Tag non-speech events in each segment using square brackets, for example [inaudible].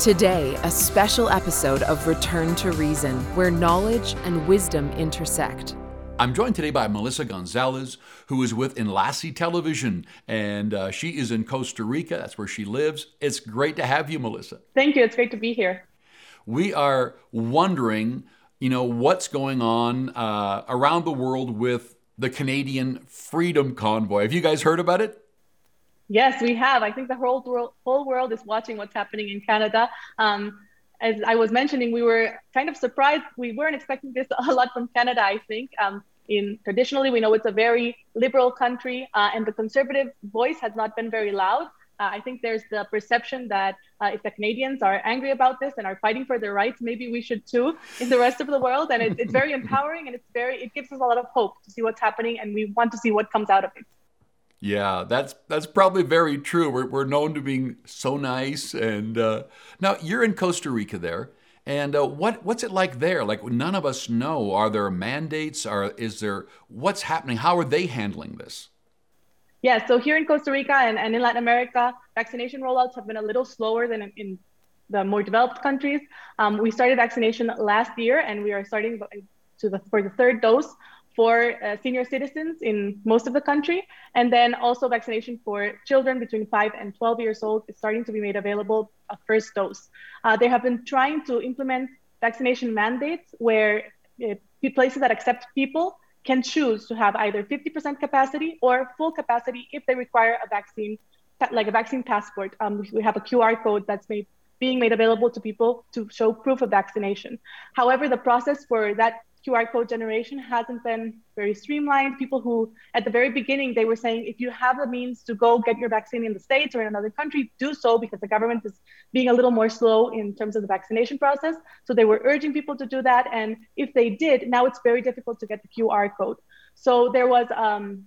Today, a special episode of Return to Reason, where knowledge and wisdom intersect. I'm joined today by Melissa Gonzalez, who is with Enlace Television, and uh, she is in Costa Rica. That's where she lives. It's great to have you, Melissa. Thank you. It's great to be here. We are wondering, you know, what's going on uh, around the world with the Canadian Freedom Convoy. Have you guys heard about it? Yes, we have. I think the whole world, whole world is watching what's happening in Canada. Um, as I was mentioning, we were kind of surprised. We weren't expecting this a lot from Canada. I think. Um, in traditionally, we know it's a very liberal country, uh, and the conservative voice has not been very loud. Uh, I think there's the perception that uh, if the Canadians are angry about this and are fighting for their rights, maybe we should too in the rest of the world. And it, it's very empowering, and it's very it gives us a lot of hope to see what's happening, and we want to see what comes out of it. Yeah, that's that's probably very true. We're, we're known to being so nice. And uh, now you're in Costa Rica there, and uh, what what's it like there? Like none of us know. Are there mandates? Are is there what's happening? How are they handling this? Yeah, so here in Costa Rica and, and in Latin America, vaccination rollouts have been a little slower than in, the more developed countries. Um, we started vaccination last year, and we are starting to the for the third dose for uh, senior citizens in most of the country. And then also vaccination for children between 5 and 12 years old is starting to be made available a first dose. Uh, they have been trying to implement vaccination mandates where uh, places that accept people can choose to have either 50% capacity or full capacity if they require a vaccine, like a vaccine passport. Um, we have a QR code that's made being made available to people to show proof of vaccination. However, the process for that QR code generation hasn't been very streamlined. People who, at the very beginning, they were saying, if you have the means to go get your vaccine in the States or in another country, do so because the government is being a little more slow in terms of the vaccination process. So they were urging people to do that. And if they did, now it's very difficult to get the QR code. So there was um,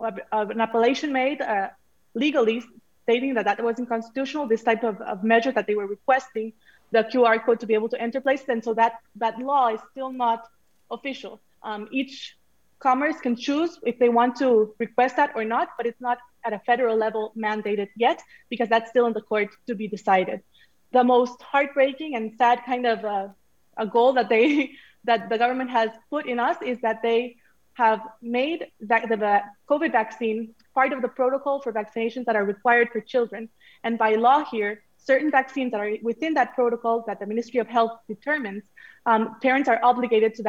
an appellation made uh, legally stating that that wasn't constitutional, this type of, of measure that they were requesting the QR code to be able to enter places. And so that, that law is still not official. Um, each commerce can choose if they want to request that or not, but it's not at a federal level mandated yet because that's still in the court to be decided. The most heartbreaking and sad kind of uh, a goal that they [laughs] that the government has put in us is that they have made that the COVID vaccine part of the protocol for vaccinations that are required for children. And by law here, certain vaccines that are within that protocol that the Ministry of Health determines, um, parents are obligated to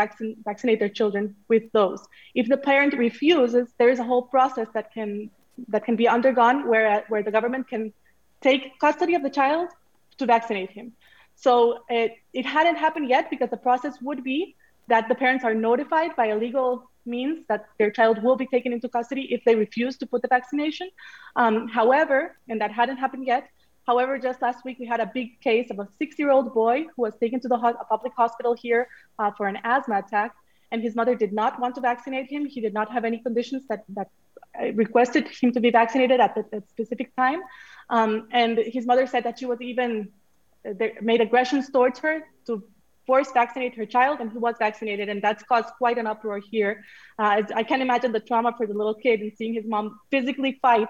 vaccinate their children with those. If the parent refuses, there is a whole process that can that can be undergone where where the government can take custody of the child to vaccinate him. So it, it hadn't happened yet because the process would be that the parents are notified by a legal means that their child will be taken into custody if they refuse to put the vaccination. Um, however, and that hadn't happened yet, However, just last week we had a big case of a six-year-old boy who was taken to the ho- public hospital here uh, for an asthma attack, and his mother did not want to vaccinate him. He did not have any conditions that that uh, requested him to be vaccinated at the, specific time, um, and his mother said that she was even uh, made aggressions towards her to force vaccinate her child, and he was vaccinated, and that's caused quite an uproar here. Uh, I can imagine the trauma for the little kid and seeing his mom physically fight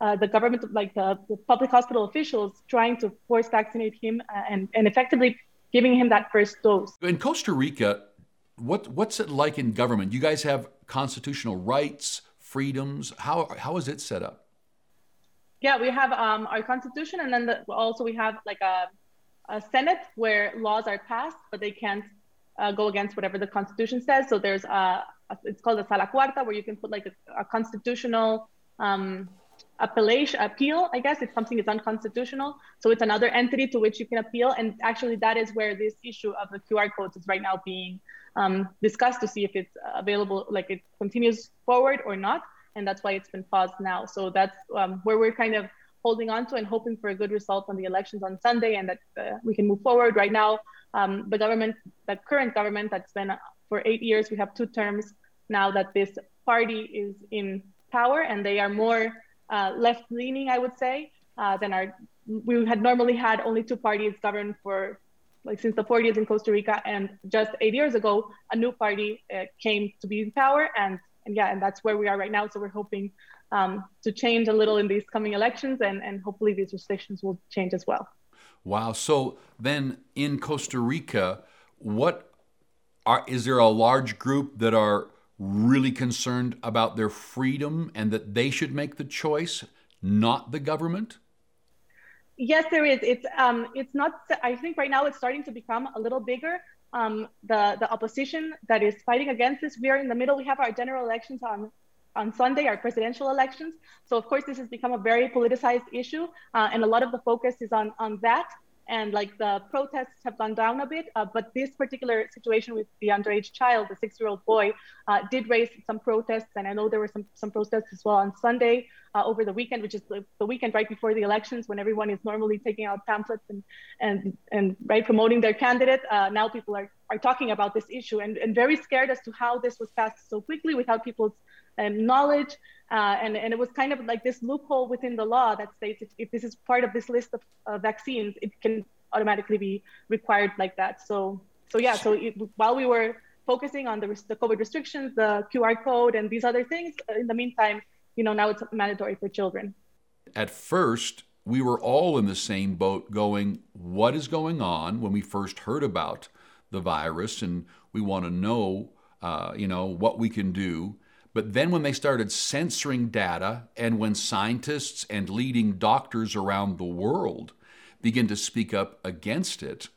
uh, the government, like the, the, public hospital officials, trying to force vaccinate him uh, and, and effectively giving him that first dose. In Costa Rica, what what's it like in government? You guys have constitutional rights, freedoms. How how is it set up? Yeah, we have um, our constitution, and then the, also we have like a, a Senate where laws are passed, but they can't uh, go against whatever the constitution says. So there's a, a it's called a sala cuarta, where you can put like a, a constitutional um, appellation appeal i guess if something is unconstitutional. So it's another entity to which you can appeal. And actually that is where this issue of the qr codes is right now being um, discussed to see if it's available like it continues forward or not. And that's why it's been paused now. So that's um, where we're kind of holding on to and hoping for a good result on the elections on sunday and that uh, we can move forward. Right now um, the government the current government that's been for eight years we have two terms now that this party is in power and they are more uh, left leaning, I would say, uh, than our. We had normally had only two parties governed for like since the 40s in Costa Rica, and just eight years ago, a new party uh, came to be in power, and and yeah, and that's where we are right now. So we're hoping um, to change a little in these coming elections, and and hopefully these restrictions will change as well. Wow. So then in Costa Rica, what are, is there a large group that are really concerned about their freedom and that they should make the choice, not the government? Yes, there is. It's um, it's not. I think right now it's starting to become a little bigger. Um, the the opposition that is fighting against this. We are in the middle. We have our general elections on on Sunday, our presidential elections. So of course, this has become a very politicized issue, uh, and a lot of the focus is on on that and like the protests have gone down a bit. Uh, but this particular situation with the underage child, the six-year-old boy, uh, did raise some protests, and I know there were some some protests as well on Sunday uh, over the weekend, which is the, the, weekend right before the elections, when everyone is normally taking out pamphlets and and and right promoting their candidate. Uh, now people are are talking about this issue and, and very scared as to how this was passed so quickly without people's um, knowledge. Uh, and, and it was kind of like this loophole within the law that states if, if this is part of this list of vaccines, it can automatically be required like that. So, so yeah, so it, while we were focusing on the, the COVID restrictions, the QR code, and these other things, uh, in the meantime, you know, now it's mandatory for children. At first, we were all in the same boat going, what is going on when we first heard about the virus? And we want to know, uh, you know, what we can do. But then when they started censoring data, and when scientists and leading doctors around the world begin to speak up against it,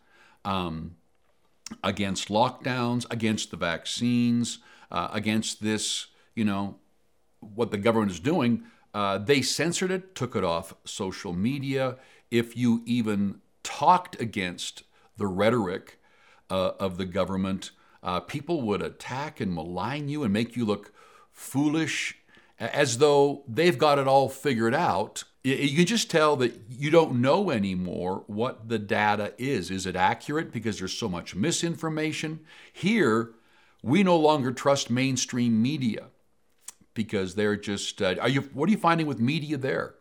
um, against lockdowns, against the vaccines, uh, against this, you know, what the government is doing, uh, they censored it, took it off social media. If you even talked against the rhetoric uh, of the government, uh, people would attack and malign you and make you look foolish, as though they've got it all figured out. You can just tell that you don't know anymore what the data is. Is it accurate because there's so much misinformation? Here, we no longer trust mainstream media because they're just. Uh, are you? What are you finding with media there?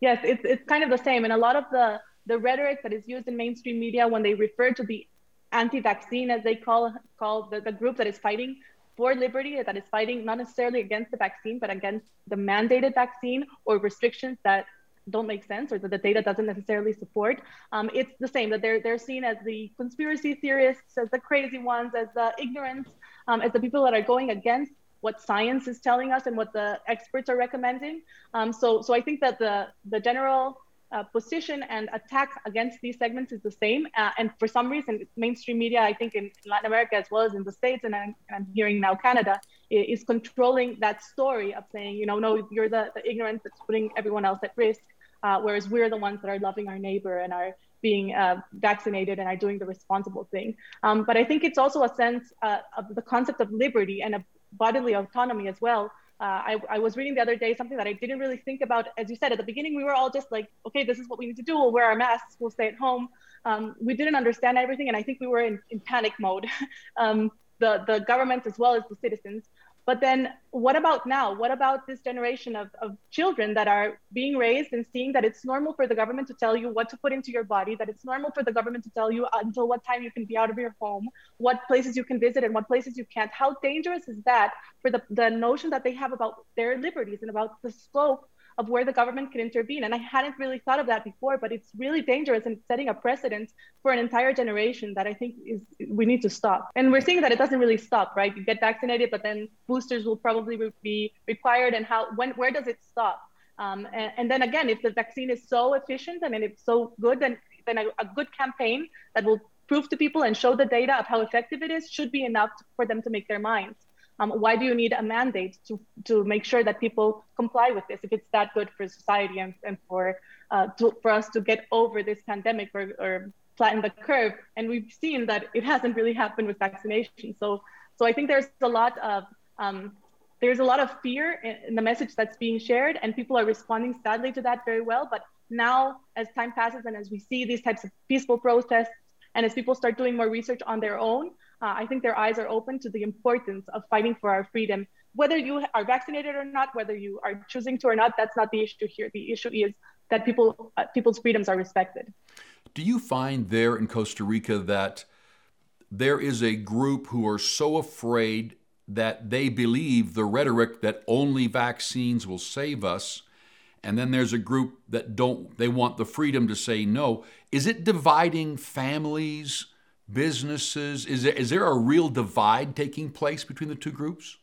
Yes, it's it's kind of the same, and a lot of the the rhetoric that is used in mainstream media when they refer to the anti-vaccine, as they call call the, the group that is fighting for liberty that is fighting not necessarily against the vaccine, but against the mandated vaccine or restrictions that don't make sense or that the data doesn't necessarily support. Um, it's the same that they're they're seen as the conspiracy theorists, as the crazy ones, as the ignorance, um, as the people that are going against what science is telling us and what the experts are recommending. Um, so so I think that the the general uh, position and attack against these segments is the same. Uh, and for some reason, mainstream media, I think in Latin America as well as in the States, and I'm, I'm hearing now Canada, is controlling that story of saying, you know, no, you're the, the ignorance that's putting everyone else at risk, uh, whereas we're the ones that are loving our neighbor and are being uh, vaccinated and are doing the responsible thing. Um, but I think it's also a sense uh, of the concept of liberty and of bodily autonomy as well, uh, I, I, was reading the other day something that I didn't really think about. As you said at the beginning, we were all just like, okay, this is what we need to do. We'll wear our masks. We'll stay at home. Um, we didn't understand everything, and I think we were in, in panic mode. [laughs] um, the the government as well as the citizens. But then what about now? What about this generation of, of children that are being raised and seeing that it's normal for the government to tell you what to put into your body, that it's normal for the government to tell you until what time you can be out of your home, what places you can visit and what places you can't? How dangerous is that for the, the notion that they have about their liberties and about the scope of where the government can intervene. And I hadn't really thought of that before, but it's really dangerous and setting a precedent for an entire generation that I think is we need to stop. And we're seeing that it doesn't really stop, right? You get vaccinated, but then boosters will probably be required. And how when where does it stop? Um, and, and, then again, if the vaccine is so efficient and it's so good, then then a, a good campaign that will prove to people and show the data of how effective it is should be enough for them to make their minds. Um, why do you need a mandate to, to make sure that people comply with this if it's that good for society and, and for, uh, to, for us to get over this pandemic or, or flatten the curve? And we've seen that it hasn't really happened with vaccination. So, so I think there's a lot of um, there's a lot of fear in, in the message that's being shared, and people are responding sadly to that very well. But now, as time passes and as we see these types of peaceful protests, and as people start doing more research on their own, uh, I think their eyes are open to the importance of fighting for our freedom. Whether you are vaccinated or not, whether you are choosing to or not, that's not the issue here. The issue is that people uh, people's freedoms are respected. Do you find there in Costa Rica that there is a group who are so afraid that they believe the rhetoric that only vaccines will save us and then there's a group that don't they want the freedom to say no. Is it dividing families, businesses? Is there, is there a real divide taking place between the two groups?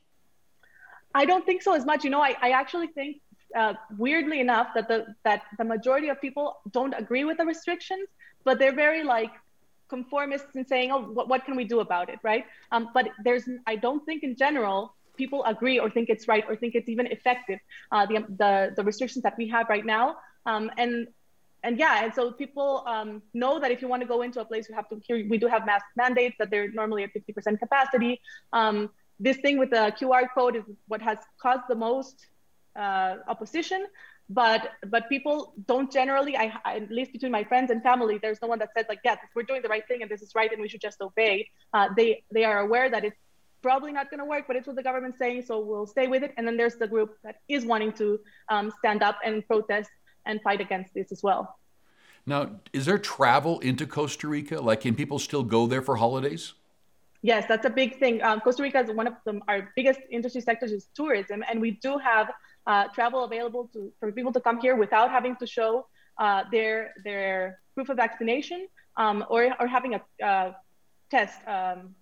I don't think so as much. You know, I, I actually think uh, weirdly enough that the that the majority of people don't agree with the restrictions, but they're very like conformists in saying, oh, what, what can we do about it, right? Um, but there's, I don't think in general people agree or think it's right or think it's even effective. Uh, the, the the restrictions that we have right now, um, and and yeah, and so people um, know that if you want to go into a place, you have to. Here we do have mask mandates that they're normally at 50% capacity. Um, this thing with the QR code is what has caused the most uh, opposition but but people don't generally I, I, at least between my friends and family there's no one that says like yeah we're doing the right thing and this is right and we should just obey uh, they they are aware that it's probably not going to work but it's what the government's saying so we'll stay with it. And then there's the group that is wanting to um, stand up and protest and fight against this as well. Now is there travel into costa rica? Like can people still go there for holidays? Yes, that's a big thing. Um, Costa Rica is one of the, our biggest industry sectors is tourism, and we do have uh, travel available to, for people to come here without having to show uh, their their proof of vaccination um, or, or having a uh, test, um,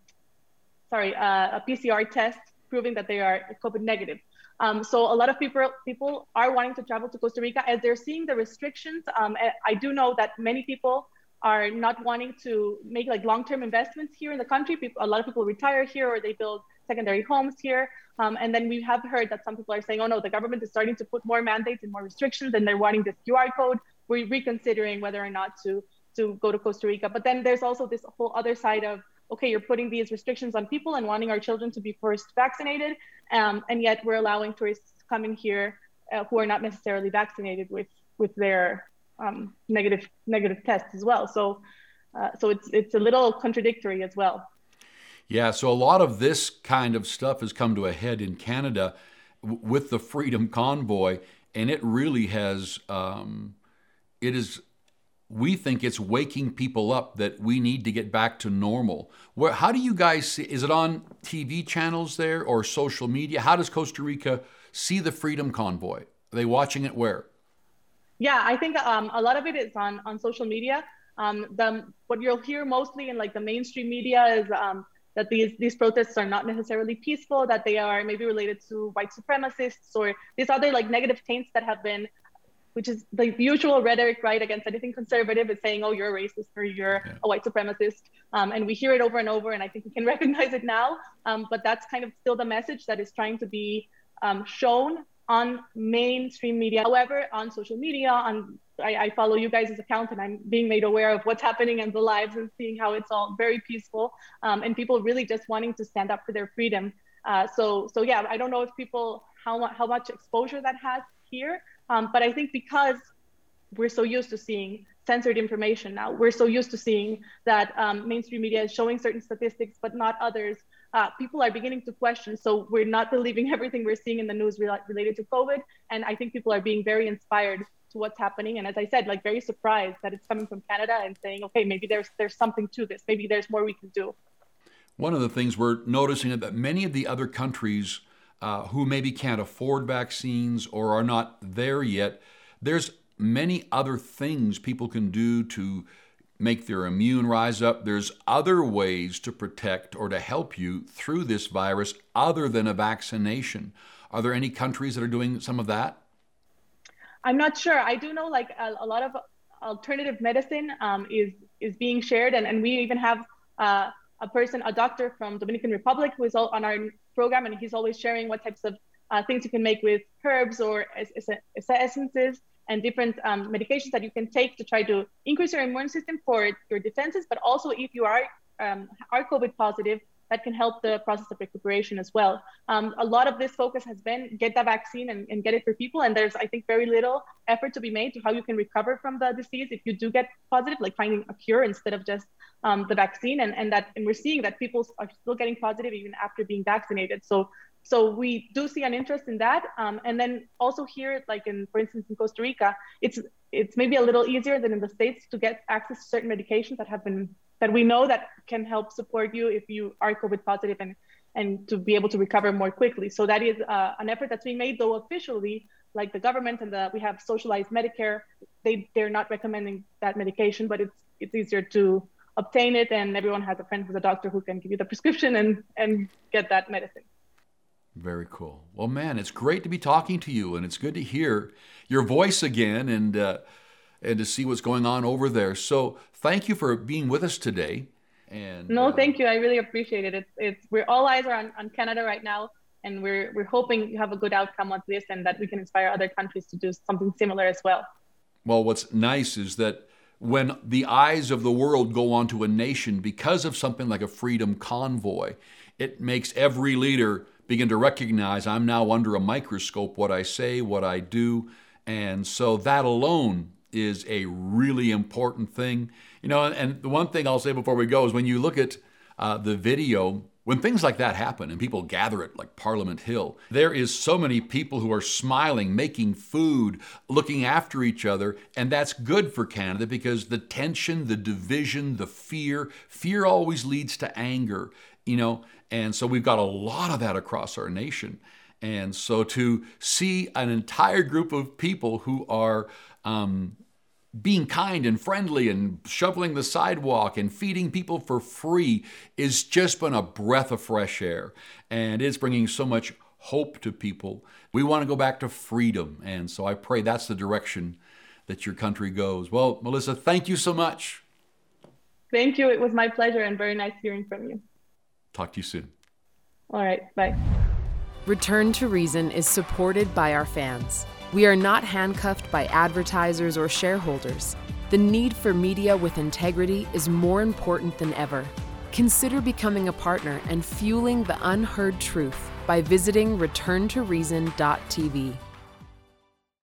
sorry, uh, a PCR test proving that they are COVID negative. Um, so a lot of people people are wanting to travel to Costa Rica as they're seeing the restrictions. Um, I do know that many people are not wanting to make like long-term investments here in the country. People, a lot of people retire here or they build secondary homes here. Um, and then we have heard that some people are saying, oh no, the government is starting to put more mandates and more restrictions and they're wanting this QR code. We're reconsidering whether or not to, to go to Costa Rica. But then there's also this whole other side of, okay, you're putting these restrictions on people and wanting our children to be first vaccinated. Um, and yet we're allowing tourists coming here uh, who are not necessarily vaccinated with, with their um, negative, negative tests as well. So, uh, so it's, it's a little contradictory as well. Yeah, so a lot of this kind of stuff has come to a head in Canada with the Freedom Convoy, and it really has. Um, it is. We think it's waking people up that we need to get back to normal. Where? How do you guys see? Is it on TV channels there or social media? How does Costa Rica see the Freedom Convoy? Are they watching it where? Yeah, I think um, a lot of it is on on social media. Um, the what you'll hear mostly in like the mainstream media is um, that these these protests are not necessarily peaceful, that they are maybe related to white supremacists or these other like negative taints that have been which is the usual rhetoric, right, against anything conservative is saying, oh, you're a racist or you're yeah. a white supremacist. Um, and we hear it over and over, and I think we can [laughs] recognize it now. Um, but that's kind of still the message that is trying to be um, shown on mainstream media. However, on social media, on I, I, follow you guys' account and I'm being made aware of what's happening and the lives and seeing how it's all very peaceful um, and people really just wanting to stand up for their freedom. Uh, so, so yeah, I don't know if people how how much exposure that has here, um, but I think because we're so used to seeing censored information now, we're so used to seeing that um, mainstream media is showing certain statistics but not others. Uh, people are beginning to question. So we're not believing [laughs] everything we're seeing in the news re- related to COVID, and I think people are being very inspired to what's happening. And as I said, like very surprised that it's coming from Canada and saying, okay, maybe there's there's something to this. Maybe there's more we can do. One of the things we're noticing is that many of the other countries uh, who maybe can't afford vaccines or are not there yet, there's many other things people can do to make their immune rise up. There's other ways to protect or to help you through this virus other than a vaccination. Are there any countries that are doing some of that? I'm not sure. I do know like a, a lot of alternative medicine um, is is being shared, and, and we even have uh, a person, a doctor from Dominican Republic, who is on our program, and he's always sharing what types of uh, things you can make with herbs or essences and different um, medications that you can take to try to increase your immune system for your defenses, but also if you are um, are COVID positive, that can help the process of recuperation as well. Um, a lot of this focus has been get the vaccine and, and, get it for people. And there's, I think, very little effort to be made to how you can recover from the disease if you do get positive, like finding a cure instead of just um, the vaccine. And, and that, and we're seeing that people are still getting positive even after being vaccinated. So, so we do see an interest in that. Um, and then also here, like in, for instance, in Costa Rica, it's it's maybe a little easier than in the states to get access to certain medications that have been that we know that can help support you if you are COVID positive and and to be able to recover more quickly. So that is uh, an effort that's being made, though officially like the government and the we have socialized Medicare. They they're not recommending that medication, but it's it's easier to obtain it, and everyone has a friend who's a doctor who can give you the prescription and and get that medicine. Very cool. Well, man, it's great to be talking to you, and it's good to hear your voice again, and uh, and to see what's going on over there. So, thank you for being with us today. And no, uh, thank you. I really appreciate it. It's it's we're all eyes are on, on Canada right now, and we're we're hoping you have a good outcome on this, and that we can inspire other countries to do something similar as well. Well, what's nice is that when the eyes of the world go onto a nation because of something like a freedom convoy, it makes every leader begin to recognize I'm now under a microscope what I say, what I do. And so that alone is a really important thing. You know, and the one thing I'll say before we go is when you look at uh, the video, when things like that happen and people gather at like Parliament Hill, there is so many people who are smiling, making food, looking after each other, and that's good for Canada because the tension, the division, the fear, fear always leads to anger, you know, and so we've got a lot of that across our nation. And so to see an entire group of people who are um, being kind and friendly and shoveling the sidewalk and feeding people for free is just been a breath of fresh air. And it's bringing so much hope to people. We want to go back to freedom. And so I pray that's the direction that your country goes. Well, Melissa, thank you so much. Thank you. It was my pleasure and very nice hearing from you. Talk to you soon. All right. Bye. Return to Reason is supported by our fans. We are not handcuffed by advertisers or shareholders. The need for media with integrity is more important than ever. Consider becoming a partner and fueling the unheard truth by visiting returntoreason.tv.